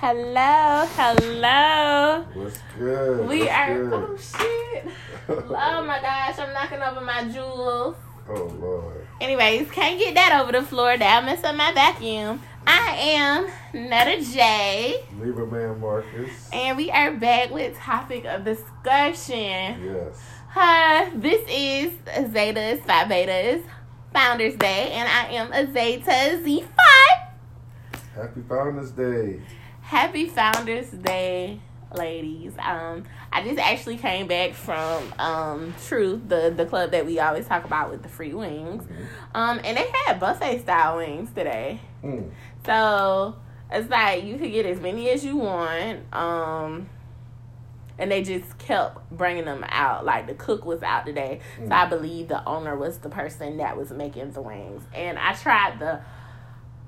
Hello, hello. What's good? We What's are. good? Oh shit! Oh my gosh, I'm knocking over my jewels. Oh Lord. Anyways, can't get that over the floor. That mess up my vacuum. I am Netta J, Libra man Marcus. and we are back with topic of discussion. Yes. Hi, this is Zetas Phi Betas Founders Day, and I am a Zeta Z Phi. Happy Founders Day. Happy Founders Day, ladies. Um, I just actually came back from um Truth, the the club that we always talk about with the free wings. Um, and they had buffet style wings today. Mm. So it's like you could get as many as you want. Um, and they just kept bringing them out. Like the cook was out today, so I believe the owner was the person that was making the wings. And I tried the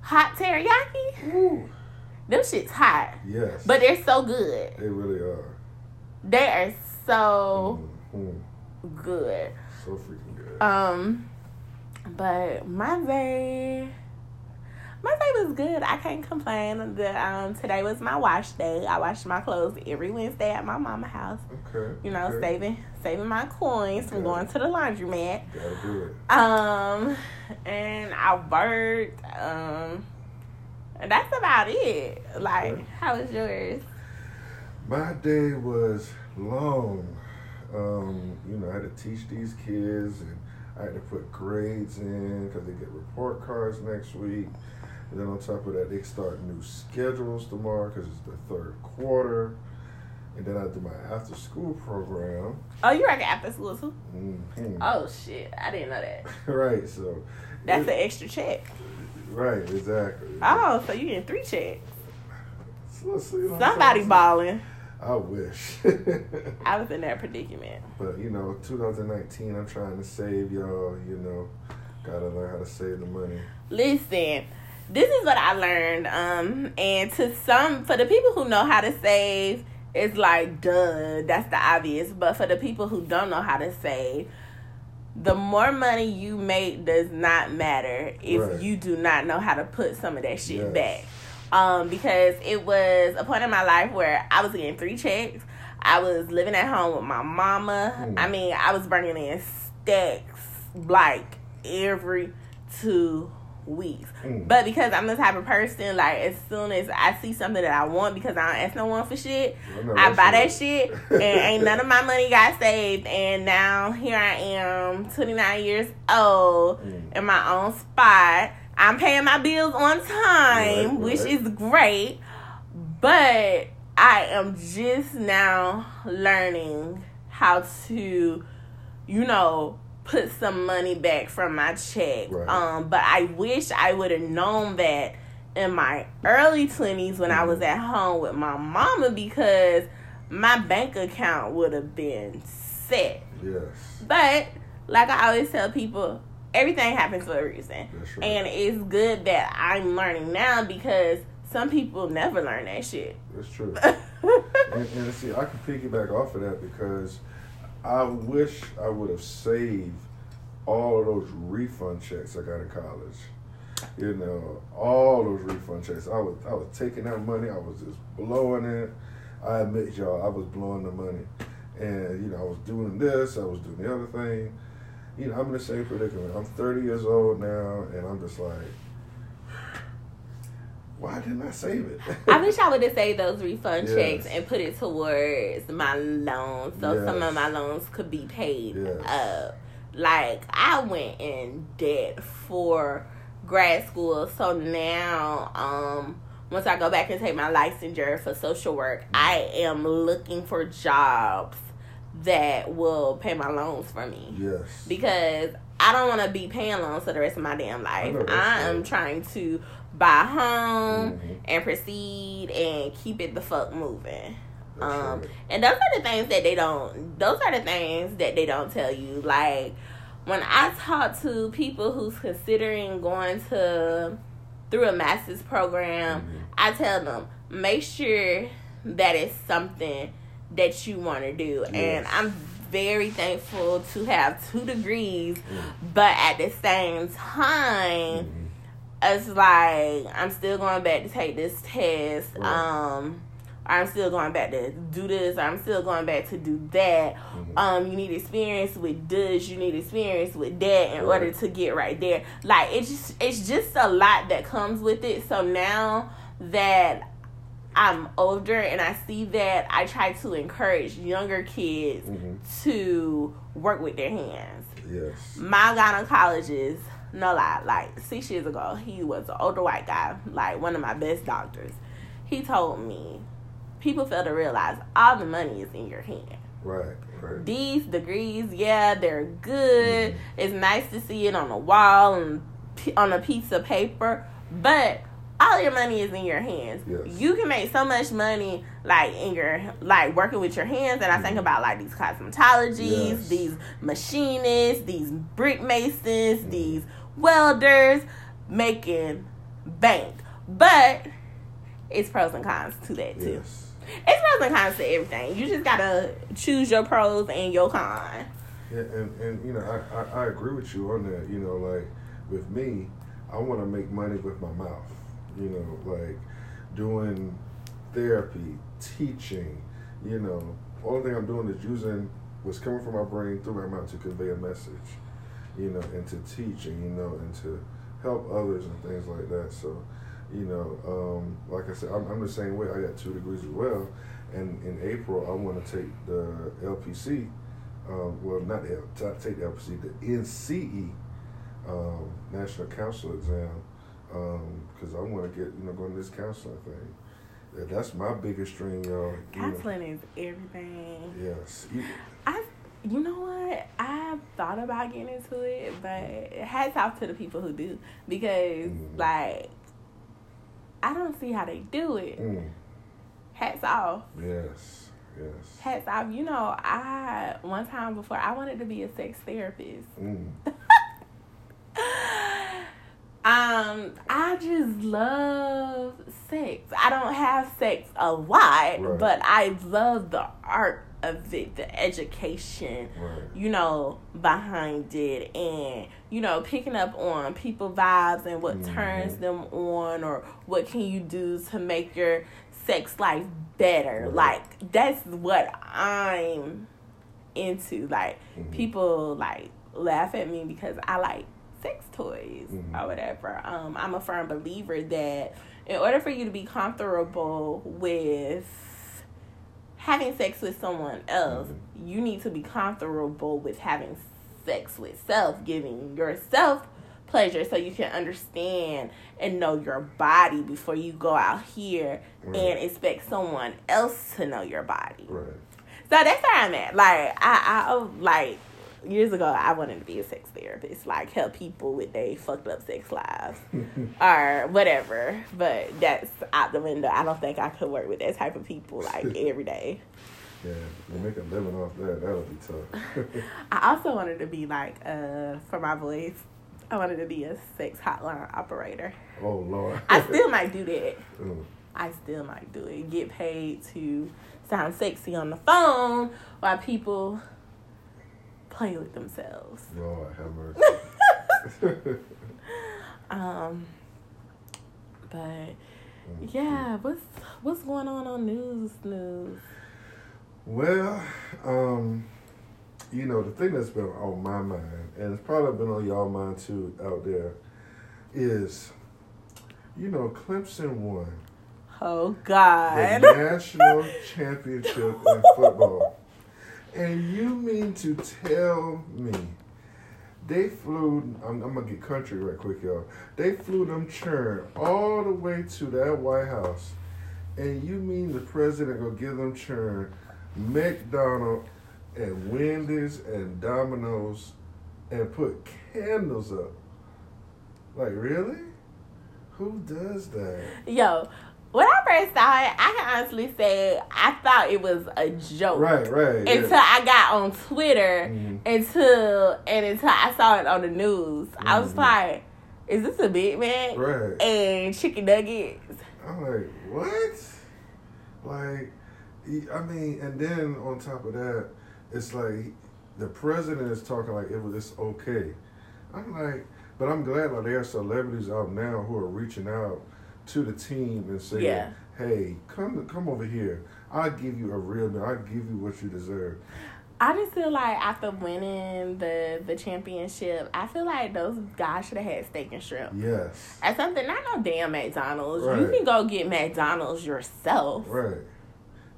hot teriyaki. Ooh. Them shits hot, Yes. but they're so good. they really are. They are so Mm. good. So freaking good. Um, but my day, my day was good. I can't complain. The um today was my wash day. I wash my clothes every Wednesday at my mama house. okay. You know, okay. saving saving my coins from Okay. going to the laundromat. Gotta do it. Um, and I worked. Um, that's about it. Like, Okay. how was yours? My day was long. Um, you know, I had to teach these kids and I had to put grades in because they get report cards next week. And then on top of that, they start new schedules tomorrow because it's the third quarter. And then I do my after school program. Oh, you're work after school too? Mhm. Oh shit, I didn't know that. right, so. That's an extra check. Right, exactly. Oh, so you getting three checks? So, so, you know I'm Somebody balling. I wish. I was in that predicament. But you know, 2019, I'm trying to save y'all. You know, gotta learn how to save the money. Listen, this is what I learned. Um, and to some, for the people who know how to save, it's like duh, that's the obvious. But for the people who don't know how to save, the more money you make does not matter if Right. you do not know how to put some of that shit Yes. back. Um, because it was a point in my life where I was getting three checks. I was living at home with my mama. Mm. I mean, I was bringing in stacks like every two weeks. Mm. But because I'm the type of person, like as soon as I see something that I want, because I don't ask no one for shit, I know I buy that shit, and ain't none of my money got saved. And now here I am, 29 years old, Mm. in my own spot. I'm paying my bills on time, Right, which right. is great. But I am just now learning how to, you know, put some money back from my check. Right. Um, but I wish I would have known that in my early twenties when I was Mm-hmm. at home with my mama because my bank account would have been set. Yes, But like I always tell people, everything happens for a reason. that's right. And it's good that I'm learning now because some people never learn that shit. that's true. and, and see, I can piggyback off of that because I wish I would have saved all of those refund checks I got in college. You know, all those refund checks. I was I was taking that money. I was just blowing it. I admit, y'all, I was blowing the money, and you know, I was doing this. I was doing the other thing. You know, I'm in the same predicament. I'm 30 years old now, and I'm just like, why didn't I save it? I wish I would have saved those refund Yes. checks and put it towards my loans so some of my loans could be paid Yes. up. Like I went in debt for grad school, so now um once I go back and take my licensure for social work, I am looking for jobs that will pay my loans for me yes. because I don't want to be paying loans for the rest of my damn life. I am trying to buy a home Mhm. and proceed and keep it the fuck moving. That's Um, right. and those are the things that they don't. Those are the things that they don't tell you. Like when I talk to people who's considering going to through a master's program, Mhm. I tell them make sure that it's something that you want to do. And I'm very thankful to have two degrees, Mm. but at the same time, Mhm. it's like I'm still going back to take this test. Right. Um, I'm still going back to do this. I'm still going back to do that. Mhm. Um, you need experience with this. You need experience with that in Right. order to get right there. Like it's just it's just a lot that comes with it. So now that I'm older and I see that, I try to encourage younger kids Mhm. to work with their hands Yes. my gynecologist, no lie, like six years ago, he was an older white guy, like one of my best doctors. He told me, people fail to realize all the money is in your hand. Right. Right. These degrees, yeah, they're good. It's nice to see it on the wall and p- on a piece of paper, but all your money is in your hands. Yes. You can make so much money, like in your like working with your hands. And I think mm-hmm. about like these cosmetologies, Yes. these machinists, these brick masons, mm-hmm. these welders making bank. But it's pros and cons to that too. Yes. It's pros and cons to everything. You just gotta choose your pros and your cons. Yeah, and, and you know, I, I, I agree with you on that. You know, like with me, I want to make money with my mouth. You know, like doing therapy, teaching. You know, only thing I'm doing is using what's coming from my brain through my mouth to convey a message. You know, and to teach and you know, and to help others and things like that. So, you know, um, like I said, I'm, I'm the same way. I got two degrees as well, and in April I want to take the LPC um, well, not the take the LPC, the NCE um, National Council exam, because I want to get you know going to this counseling thing. Yeah, that's my biggest dream, y'all. You know, Counseling is everything. yes, You- I, you know what? I thought about getting into it, but hats off to the people who do because, Mhm. like, I don't see how they do it. mm, Hats off. yes, yes. Hats off. You know, I one time before I wanted to be a sex therapist. Mm, Um, I just love sex. I don't have sex a lot, Right. but I love the art of it, the education, right. you know, behind it, and you know, picking up on people vibes and what Mhm. turns them on, or what can you do to make your sex life better. Right. Like that's what I'm into. Like Mhm. people like laugh at me because I like sex toys Mhm. or whatever. Um, I'm a firm believer that in order for you to be comfortable with having sex with someone else, Mhm. you need to be comfortable with having sex with self, giving yourself pleasure so you can understand and know your body before you go out here Right. and expect someone else to know your body. Right. So that's where I'm at. Like I, I like years ago, I wanted to be a sex therapist, like help people with their fucked up sex lives or whatever. But that's out the window. I don't think I could work with that type of people like every day. Yeah, you make a living off that. That'll be tough. I also wanted to be like uh for my voice. I wanted to be a sex hotline operator. oh Lord. I still might do that. Mm, I still might do it. Get paid to sound sexy on the phone while people play with themselves. Lord have mercy. Um, but yeah, what's what's going on on news news? Well, um, you know, the thing that's been on my mind, and it's probably been on y'all mind too out there, is, you know, Clemson won Oh God! the God! national championship in football. And you mean to tell me they flew, I'm, I'm to get country right quick, y'all. They flew them churn all the way to that White House. And you mean the president gonna give them churn McDonald and Wendy's and Domino's and put candles up? Like, really? Who does that? Yo, when I first saw it, I can honestly say I thought it was a joke. Right, right. Until yeah. I got on Twitter, Mhm. until and until I saw it on the news, I was Mhm. like, "Is this a Big Mac Right. and chicken nuggets?" I'm like, what? Like, I mean, and then on top of that, it's like the president is talking like it was it's okay. I'm like, But I'm glad like there are celebrities out now who are reaching out to the team and saying, Yeah. "Hey, come come over here. I'll give you a real meal. I'll give you what you deserve." I just feel like after winning the the championship, I feel like those guys should have had steak and shrimp. Yes. At something, not no damn McDonald's. You can go get McDonald's yourself. Right.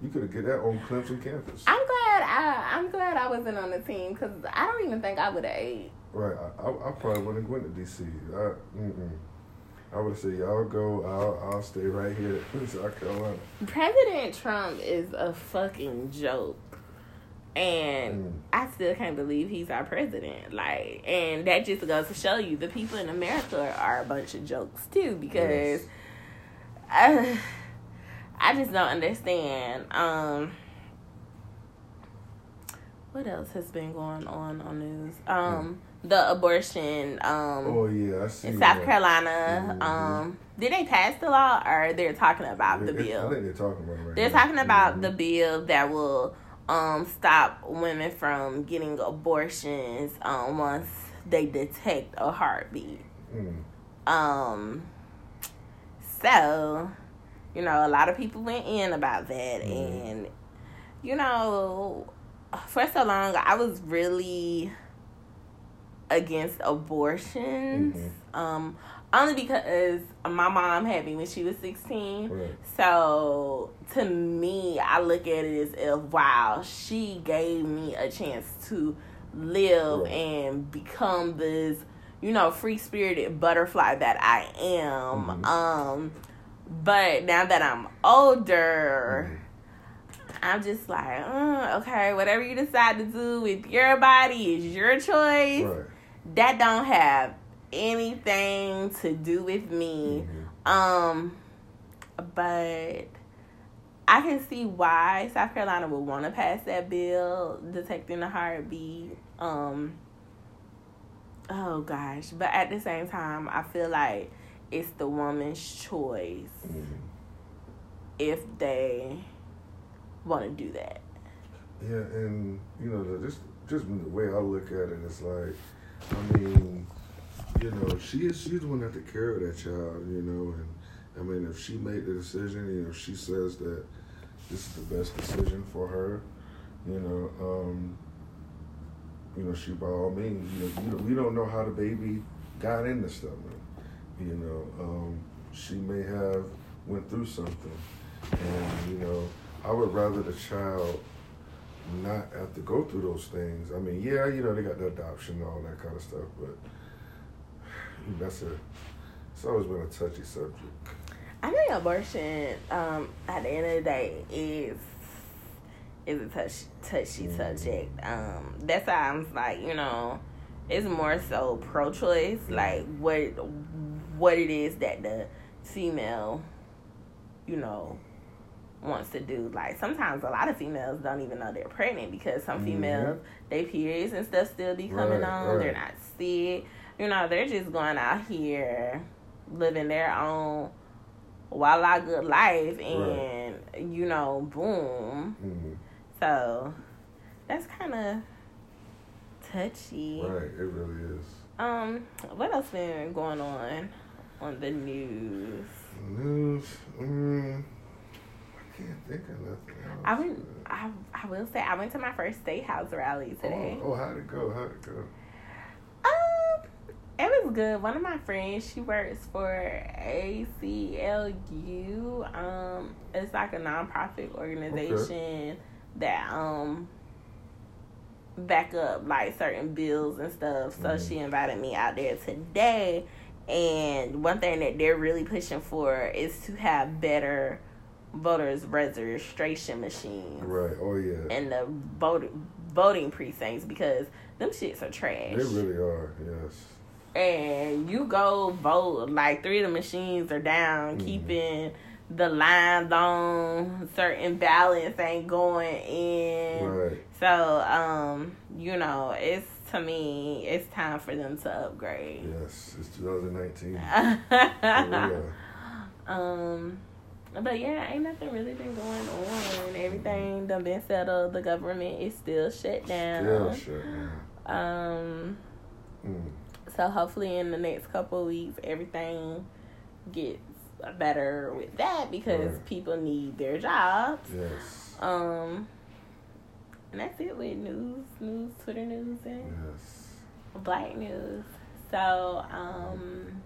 You could have get that on Clemson campus. I'm glad I I'm glad I wasn't on the team because I don't even think I would have ate. Right. I, I, I probably wouldn't went to DC. I, mm-mm. I would say y'all go. I'll, I'll stay right here in South Carolina. President Trump is a fucking joke. And Mm. I still can't believe he's our president. Like, and that just goes to show you the people in America are a bunch of jokes too, because Yes. uh, I just don't understand. Um, what else has been going on on news? Um, the abortion. Um, Oh yeah, I see. in South that. Carolina. Mhm. Um, did they pass the law, or they're talking about the it- I bill? think they're talking about right They're now. talking about Mhm. the bill that will um stop women from getting abortions um once they detect a heartbeat. Mm. Um so, you know, a lot of people went in about that Mhm. and you know, for so long I was really against abortions. Mhm. Um only because my mom had me when she was 16. Right. So to me, I look at it as if wow, she gave me a chance to live Right. and become this, you know, free spirited butterfly that I am. Mhm. Um, but now that I'm older. Mhm. I'm just like, uh, okay, whatever you decide to do with your body is your choice. Right. That don't have anything to do with me. Mhm. Um, but I can see why South Carolina would want to pass that bill detecting the heartbeat. Um, oh gosh, but at the same time, I feel like it's the woman's choice Mhm. if they want to do that. Yeah, and you know, just just the way I look at it, it's like, I mean, you know, she is she's the one that took care of that child, you know, and I mean, if she made the decision, you know, she says that this is the best decision for her, you know, um, you know, she by all means, you know, you know, we don't know how the baby got in the stomach, you know, um, she may have went through something, and you know, I would rather the child not have to go through those things. I mean, yeah, you know, they got the adoption and all that kind of stuff, but that's a it's always been a touchy subject. I think abortion, um, at the end of the day, is is a touch touchy Mhm. subject. Um, that's why I'm like, you know, it's more so pro choice, like what what it is that the female, you know, wants to do. Like sometimes a lot of females don't even know they're pregnant because some Mhm. females they periods and stuff still be coming Right, on. They're not sick. You know, they're just going out here living their own wild good life and you know, boom. Mm-hmm. So that's kinda touchy. Right, it really is. Um, what else been going on on the news? News. Mm, can't think of nothing else. I went. I I will say I went to my first state house rally today. Oh, oh, how'd it go? How'd it go? Um, it was good. One of my friends, she works for ACLU. Um, it's like a nonprofit organization that um back up like certain bills and stuff. So Mhm. she invited me out there today. And one thing that they're really pushing for is to have better voters registration machines Right. Oh yeah. And the vote, voting precincts because them shits are trash. They really are. Yes. and you go vote like three of the machines are down, Mhm. keeping the lines on certain ballots ain't going in. Right. So, um, you know, it's to me, it's time for them to upgrade. Yes. It's 2019. yeah. um, but yeah, ain't nothing really been going on. Everything done been settled. The government is still shut down. Yeah. Sure. Yeah. Um, Mm. so hopefully in the next couple of weeks everything gets better with that because Right. people need their jobs. Yes. Um, and that's it with news, news, Twitter news, and Yes. black news. So, um,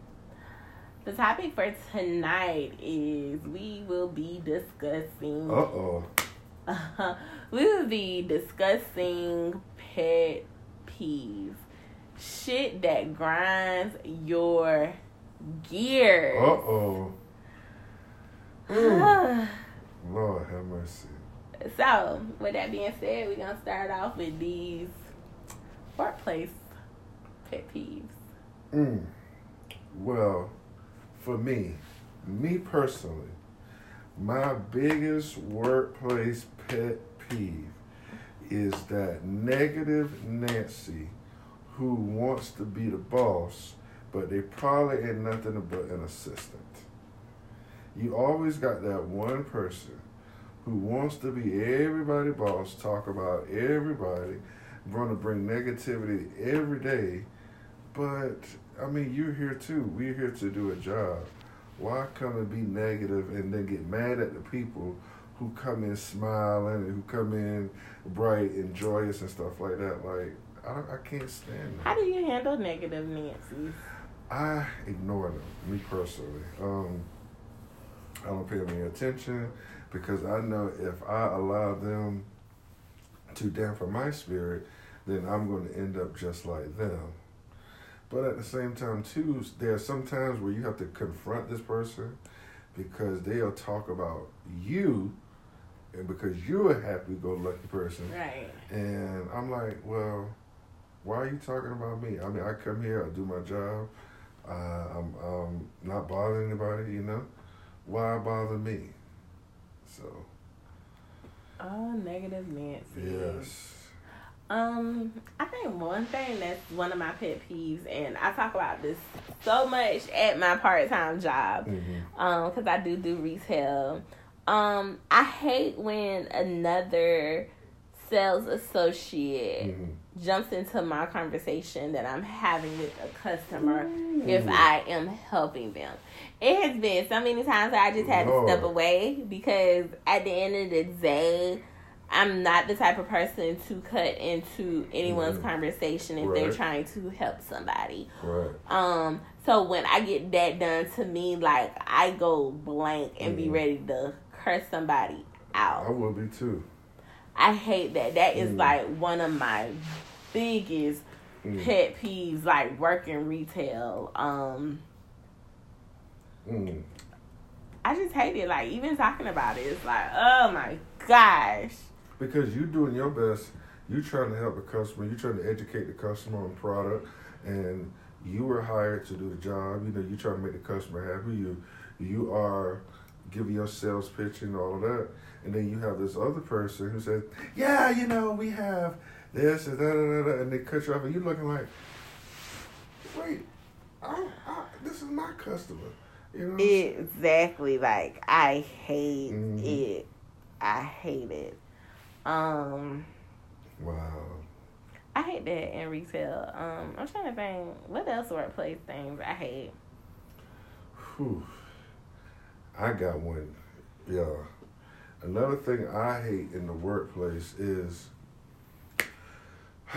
the topic for tonight is we will be discussing. Uh oh. we will be discussing pet peeves, shit that grinds your gears. Uh oh. Mm. Lord have mercy. So, with that being said, we're gonna start off with these workplace pet peeves. Mm. Well, for me, me personally, my biggest workplace pet peeve is that negative Nancy who wants to be the boss, but they probably ain't nothing but an assistant. You always got that one person who wants to be everybody boss, talk about everybody, to bring negativity every day, but I mean, you're here too. We're here to do a job. Why come and be negative and then get mad at the people who come in smiling and who come in bright and joyous and stuff like that? Like, I, I can't stand that. How do you handle negative Nancy? I ignore them, me personally. Um, I don't pay them any attention because I know if I allow them to dampen my spirit, then I'm going to end up just like them. But at the same time, too, there are some times where you have to confront this person because they'll talk about you and because you're a happy-go-lucky person. Right. And I'm like, well, why are you talking about me? I mean, I come here, I do my job. Uh, I'm, um not bothering anybody, you know. Why bother me? So Oh, negative Nancy. yes, Um, I think one thing that's one of my pet peeves, and I talk about this so much at my part time job, hmm um, because I do do retail. Um, I hate when another sales associate hmm jumps into my conversation that I'm having with a customer if I am helping them. It has been so many times that I just had to step away because at the end of the day, I'm not the type of person to cut into anyone's Mhm. conversation if they're trying to help somebody. right, Um, so when I get that done to me, like I go blank and be Mhm. ready to curse somebody out. I will be too. I hate that. That is Mm. like one of my biggest Mm. pet peeves, like working retail. Um, Mm. I just hate it. Like even talking about it, it's like, oh my gosh. Because you're doing your best, You're trying to help the customer, You're trying to educate the customer on product, and you were hired to do the job. You know, you're trying to make the customer happy. You you are giving your sales pitch and all of that, and then you have this other person who says, "Yeah, you know, we have this and that, da,", da," and they cut you off, and you're looking like, "Wait, I, I, this is my customer." You know, what I'm saying? Exactly. Like I hate Mhm. it. I hate it. Um, wow. I hate that in retail. Um, I'm trying to think what else workplace things I hate. Whew. I got one. Yeah. Another thing I hate in the workplace is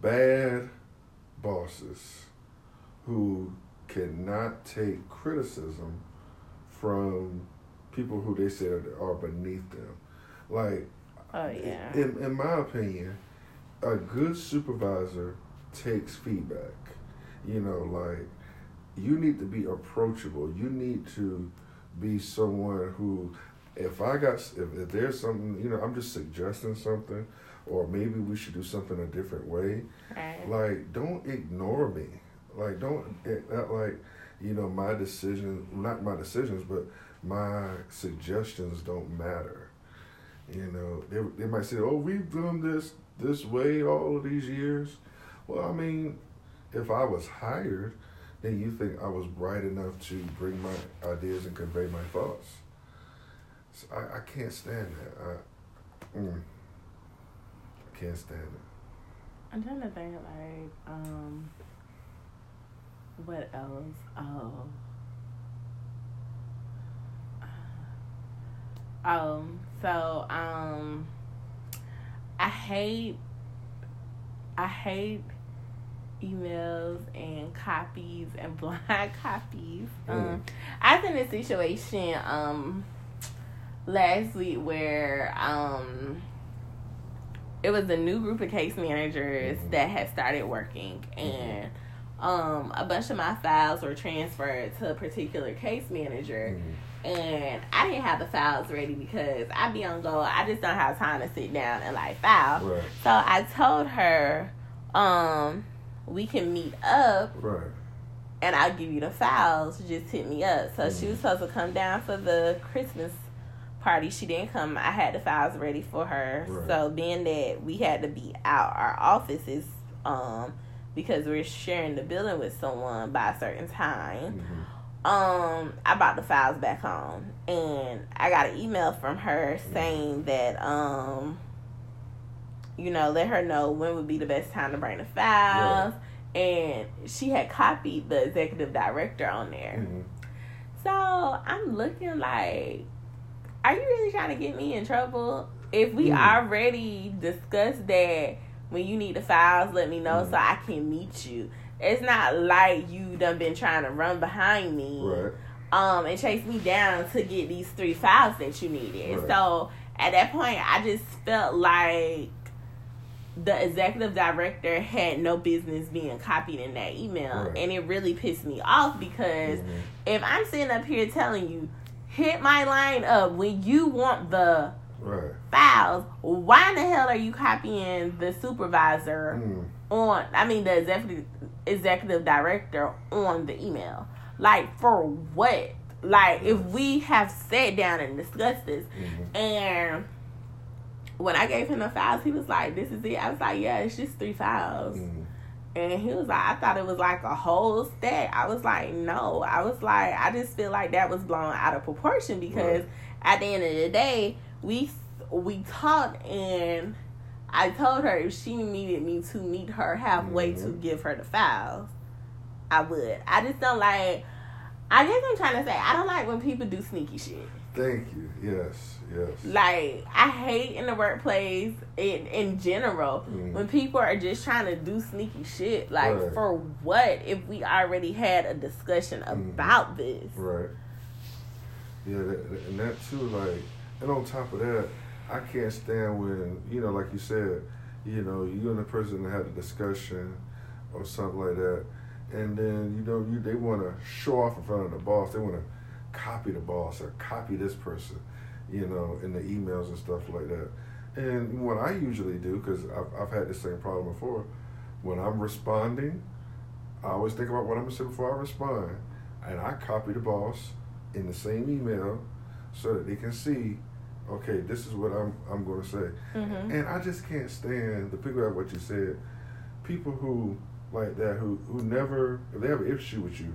bad bosses who cannot take criticism from people who they say are beneath them. Like, Oh yeah. in, in my opinion, a good supervisor takes feedback. You know, like you need to be approachable. You need to be someone who, if I got, if, if there's something, you know, I'm just suggesting something, or maybe we should do something a different way. Right. Like, don't ignore me. Like, don't eh, not like, you know, my decision, not my decisions, but my suggestions don't matter. You know, they, they might say, "Oh, we've done this this way all of these years." Well, I mean, if I was hired, then you think I was bright enough to bring my ideas and convey my thoughts. So I, I can't stand that. I, mm, I can't stand it. I'm trying to think like um What else? Oh. Um. So um. I hate. I hate emails and copies and blind copies. Mm. Um, I was in a situation um last week where um it was a new group of case managers Mhm. that had started working and um a bunch of my files were transferred to a particular case manager Mhm. And I didn't have the files ready because I be on go. I just don't have time to sit down and like file. Right. So I told her, um, we can meet up Right. and I'll give you the files. Just hit me up. So she Mhm. was supposed to come down for the Christmas party. She didn't come. I had the files ready for her. Right. So being that we had to be out our offices, um, because we're sharing the building with someone by a certain time. Mhm. Um, I brought the files back home and I got an email from her saying that um you know, let her know when would be the best time to bring the files. And she had copied the executive director on there. Mhm. So I'm looking like, are you really trying to get me in trouble? If we Mm. already discussed that when you need the files, let me know Mm. so I can meet you. It's not like you done been trying to run behind me Right. um and chase me down to get these three files that you needed. Right. So at that point I just felt like the executive director had no business being copied in that email Right. and it really pissed me off because Mhm. if I'm sitting up here telling you hit my line up when you want the Right. files, why in the hell are you copying the supervisor Mm. on I mean the executive executive director on the email. Like for what? Like if we have sat down and discussed this Mhm. and when I gave him the files, he was like, This is it. I was like, Yeah, it's just three files. Mhm. And he was like, I thought it was like a whole stack. I was like, No. I was like, I just feel like that was blown out of proportion because Right. at the end of the day, we we talked and I told her if she needed me to meet her halfway to Mhm. give her the files, I would. I just don't like. I guess I'm trying to say I don't like when people do sneaky shit. Thank you. Yes. Yes. Like I hate in the workplace in in general Mhm. when people are just trying to do sneaky shit. Like Right. for what? If we already had a discussion Mhm. about this. Right. Yeah, that- and that too, like, and on top of that, I can't stand when, you know, like you said, you know, you and the person had a discussion or something like that, and then, you know, you they want to show off in front of the boss. They want to copy the boss or copy this person, you know, in the emails and stuff like that. And what I usually do, because I've, I've had the same problem before, when I'm responding, I always think about what I'm to say before I respond. And I copy the boss in the same email so that they can see, okay, this is what I'm, I'm going to say. Mm-hmm. And I just can't stand the people what you said, people who like that who who never if they have an issue with you,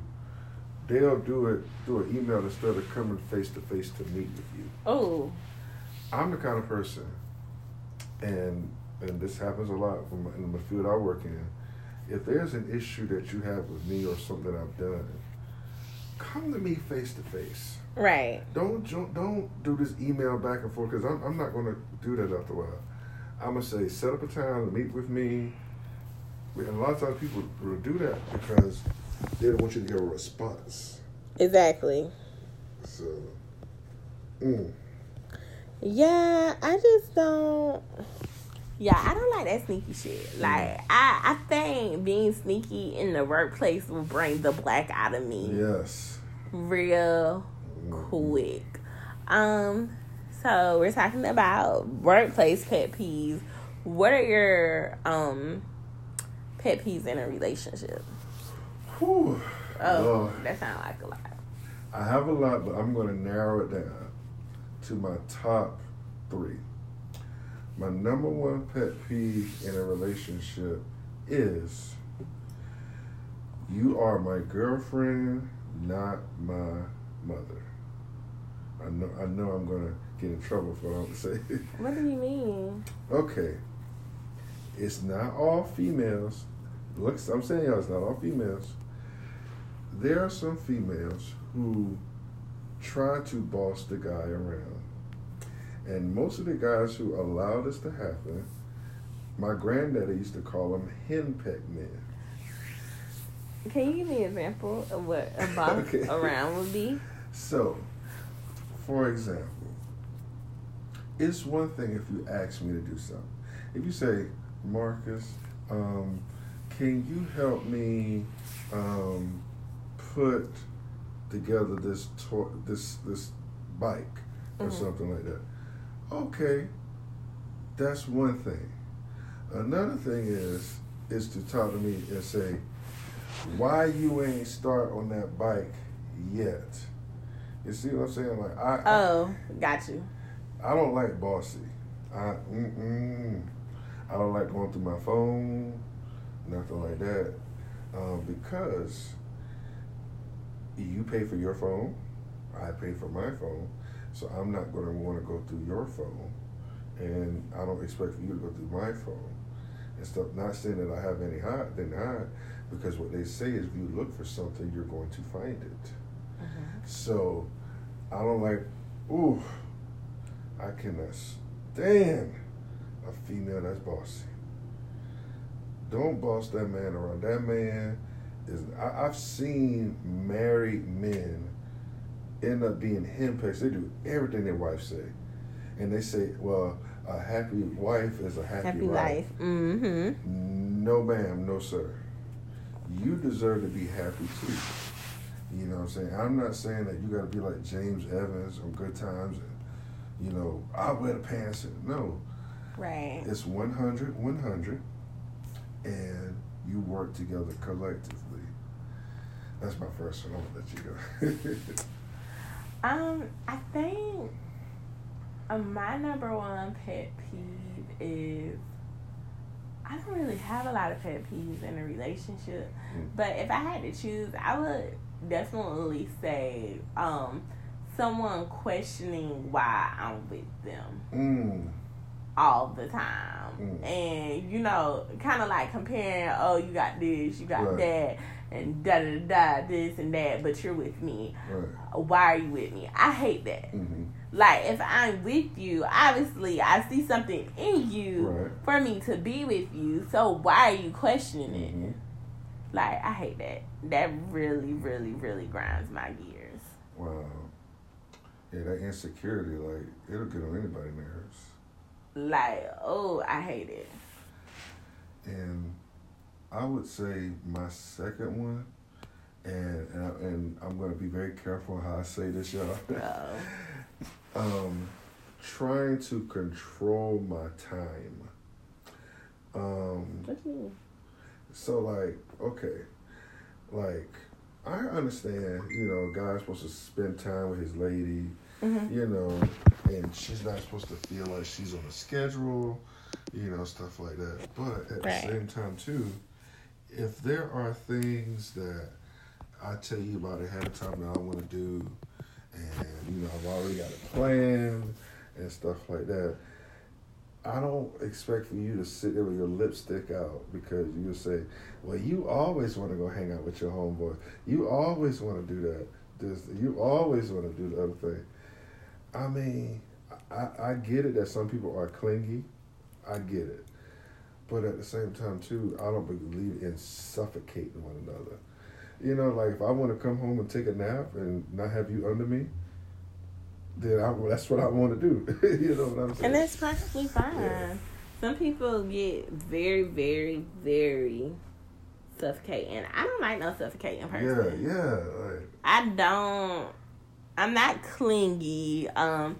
they'll do it through an email instead of coming face to face to meet with you. Oh. I'm the kind of person, and and this happens a lot from in the field I work in. If there's an issue that you have with me or something that I've done, come to me face to face. Right. Don't don't do this email back and forth because I'm I'm not gonna do that after a while. I'm gonna say set up a time to meet with me. And a lot of times people will do that because they don't want you to get a response. Exactly. So, mm, Yeah, I just don't. Yeah, I don't like that sneaky shit. Like, I, I think being sneaky in the workplace will bring the black out of me yes. real Mm. Quick. Um, so we're talking about workplace pet peeves. What are your um pet peeves in a relationship? Whew. Oh, Lord. that sounds like a lot. I have a lot, but I'm going to narrow it down to my top three. My number one pet peeve in a relationship is you are my girlfriend, not my mother. I know I know I'm gonna get in trouble for what I'm saying. What do you mean? okay. It's not all females. Look, I'm saying y'all, it's not all females. there are some females who try to boss the guy around. And most of the guys who allow this to happen, my granddaddy used to call them henpeck men. Can you give me an example of what a boss Okay. around would be? So, for example, it's one thing if you ask me to do something. If you say, Marcus, um, can you help me um, put together this to- this this bike or Mhm. something like that? Okay, that's one thing. Another thing is is to talk to me and say, why you ain't start on that bike yet? You see what I'm saying? Like I, Oh, got you. I don't like bossy. I mm-mm. I don't like going through my phone, nothing like that, um, because you pay for your phone, I pay for my phone, so I'm not going to want to go through your phone, and I don't expect for you to go through my phone and stuff. Not saying that I have any hide, then hide, because what they say is if you look for something, you're going to find it. So I don't like, ooh, I cannot stand a female that's bossy. Don't boss that man around. That man is, I, I've seen married men end up being henpecks. They do everything their wife say. And they say, well, a happy wife is a happy, Happy life. Mm-hmm. no, ma'am, no, sir. You deserve to be happy too. You know what I'm saying? I'm not saying that you got to be like James Evans on Good Times and, you know, I wear the pants. And, no, Right. it's 100, 100, and you work together collectively. That's my first one. To let you go. Um, I think uh, my number one pet peeve is I don't really have a lot of pet peeves in a relationship, Mm. but if I had to choose, I would definitely say um someone questioning why I'm with them mm, all the time, Mm. and you know, kind of like comparing, oh, you got this, you got Right. that. And da da da, this and that, but you're with me. right. Why are you with me? I hate that. hmm Like if I'm with you, obviously I see something in you Right. for me to be with you. So why are you questioning it? Like I hate that. That really, really, really grinds my gears. Wow. Yeah, that insecurity, like, it'll get on anybody's nerves. Like, oh, I hate it. And I would say my second one, and and, I, and I'm going to be very careful how I say this, y'all. So um, trying to control my time. Um, what you so like, okay, like I understand, you know, a guy's supposed to spend time with his lady, mm-hmm. you know, and she's not supposed to feel like she's on a schedule, you know, stuff like that. But at Right. the same time, too, if there are things that I tell you about ahead of time that I want to do, and you know, I've already got a plan and stuff like that. I don't expect for you to sit there with your lips stick out because you say, "Well, you always want to go hang out with your homeboy. You always want to do that. This, you always want to do the other thing." I mean, I, I get it that some people are clingy. I get it, but at the same time too, I don't believe in suffocating one another. You know, like if I want to come home and take a nap and not have you under me, then I, that's what I want to do. you know what I'm saying? And that's perfectly fine. Yeah. Some people get very, very, very suffocating. I don't like no suffocating person. yeah, yeah. Like, I don't. I'm not clingy. Um,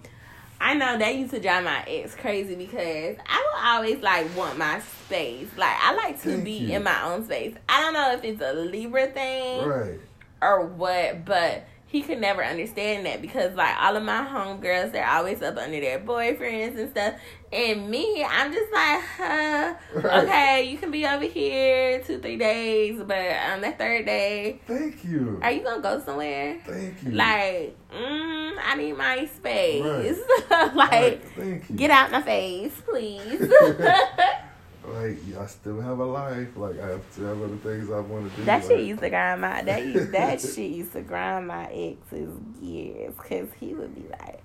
I know that used to drive my ex crazy because I will always like want my space. Like I like to be you. in my own space. I don't know if it's a Libra thing right. or what, but he could never understand that because like all of my homegirls, they're always up under their boyfriends and stuff. And me, I'm just like, huh, Right. okay, you can be over here two, three days, but on the third day, Thank you. are you gonna go somewhere? Thank you. Like, mm, I need my space. Right. like, Right, Thank you. get out my face, please. like I still have a life. Like I have to have other things I want to do. That like, shit used to grind my that used, that shit used to grind my ex's gears because he would be like,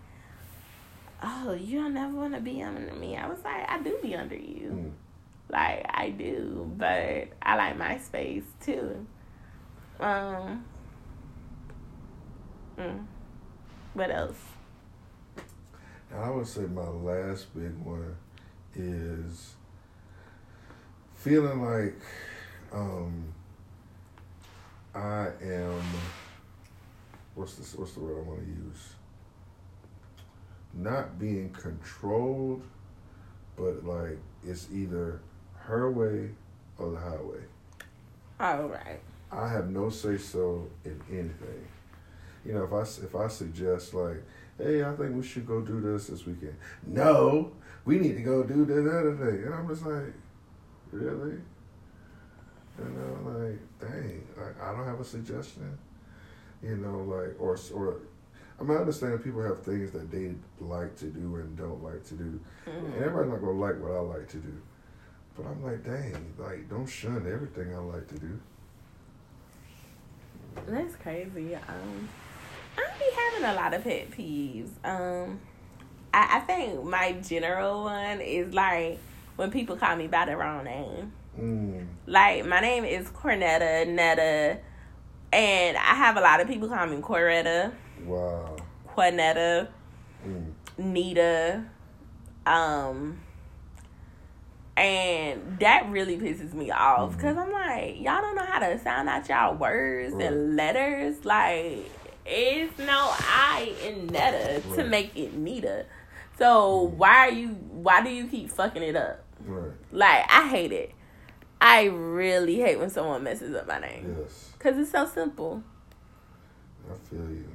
"Oh, you don't never want to be under me." I was like, "I do be under you, Mm. like I do, but I like my space too." Um. Mm. What else? I would say my last big one is feeling like um, I am. What's this? What's the word I want to use? Not being controlled, but like it's either her way or the highway. All right. I have no say so in anything. You know, if I if I suggest like, hey, I think we should go do this this weekend. No, we need to go do this other thing, and I'm just like, really? You know, like, dang, like I don't have a suggestion. You know, like, or or. I mean, I understand people have things that they like to do and don't like to do, and everybody's not gonna like what I like to do. But I'm like, dang, like, don't shun everything I like to do. That's crazy. Um, I be having a lot of pet peeves. Um, I, I think my general one is like when people call me by the wrong name. Mm. Like my name is Cornetta Netta, and I have a lot of people call me Coretta, Wow. Cornetta, Mm. Nita, um, and that really pisses me off because I'm like, y'all don't know how to sound out y'all words Right. and letters. Like, it's no I in Netta to make it Nita. So why are you? Why do you keep fucking it up? Right. Like, I hate it. I really hate when someone messes up my name Yes. because it's so simple. I feel you.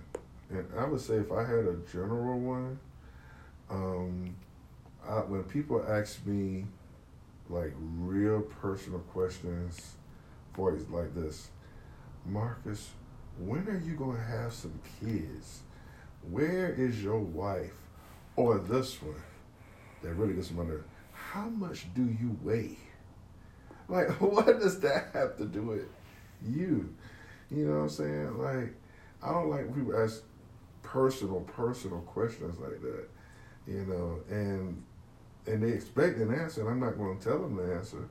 And I would say if I had a general one, um, I, when people ask me like real personal questions, for like this, Marcus, when are you gonna have some kids? Where is your wife? Or this one that really gets me under. How much do you weigh? Like, what does that have to do with you? You know what I'm saying? Like, I don't like people ask personal, personal questions like that. You know, and and they expect an answer, and I'm not going to tell them the answer.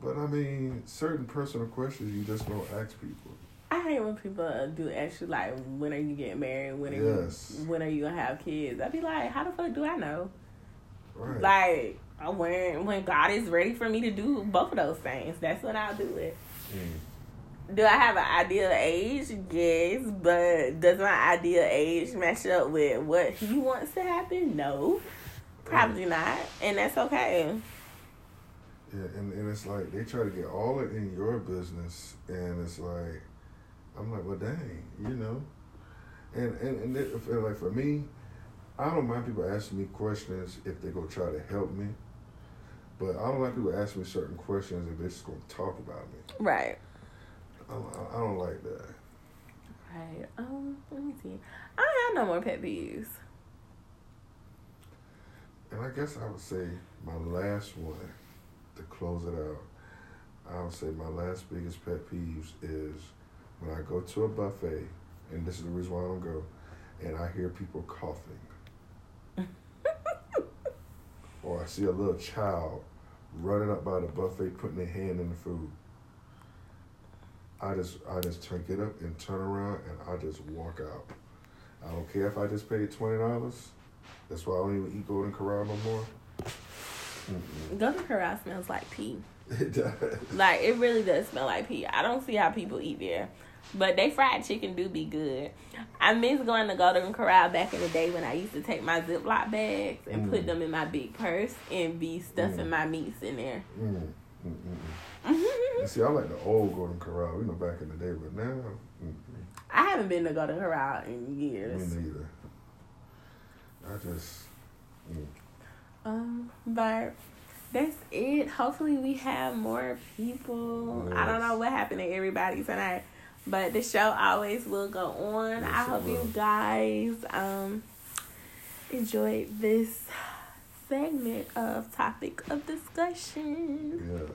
But I mean, certain personal questions you just don't ask people. I hate when people do ask you like, when are you getting married? When are Yes. you when are you gonna have kids? I'd be like, how the fuck do I know? Right. Like when when God is ready for me to do both of those things, that's when I'll do it. Mm. Do I have an ideal age? Yes, but does my ideal age match up with what he wants to happen? No, probably not, and that's okay. Yeah, and, and it's like they try to get all it in your business, and it's like, I'm like, well, dang, you know, and and and it, and like for me, I don't mind people asking me questions if they go try to help me, but I don't like people asking me certain questions if they're just gonna talk about me. Right. I don't, I don't like that. Right. Um. Let me see. I have no more pet peeves. And I guess I would say my last one to close it out. I would say my last biggest pet peeves is when I go to a buffet, and this is the reason why I don't go, and I hear people coughing. or I see a little child running up by the buffet putting their hand in the food. I just I just turn get up and turn around and I just walk out. I don't care if I just paid twenty dollars. That's why I don't even eat Golden Corral no more. Mm-mm. Golden Corral smells like pee. It does. Like it really does smell like pee. I don't see how people eat there. But they fried chicken do be good. I miss going to Golden Corral back in the day when I used to take my Ziploc bags and put Mm. them in my big purse and be stuffing Mm. my meats in there. Mm, mm, mm, mm. See, I like the old Golden Corral, you know, back in the day, but now, mm, I haven't been to Golden Corral in years. me neither. I just, mm. Um, but that's it. Hopefully, we have more people. I don't know what happened to everybody tonight, but the show always will go on. Yes, I hope will. you guys um enjoyed this segment of topic of discussion. Yes.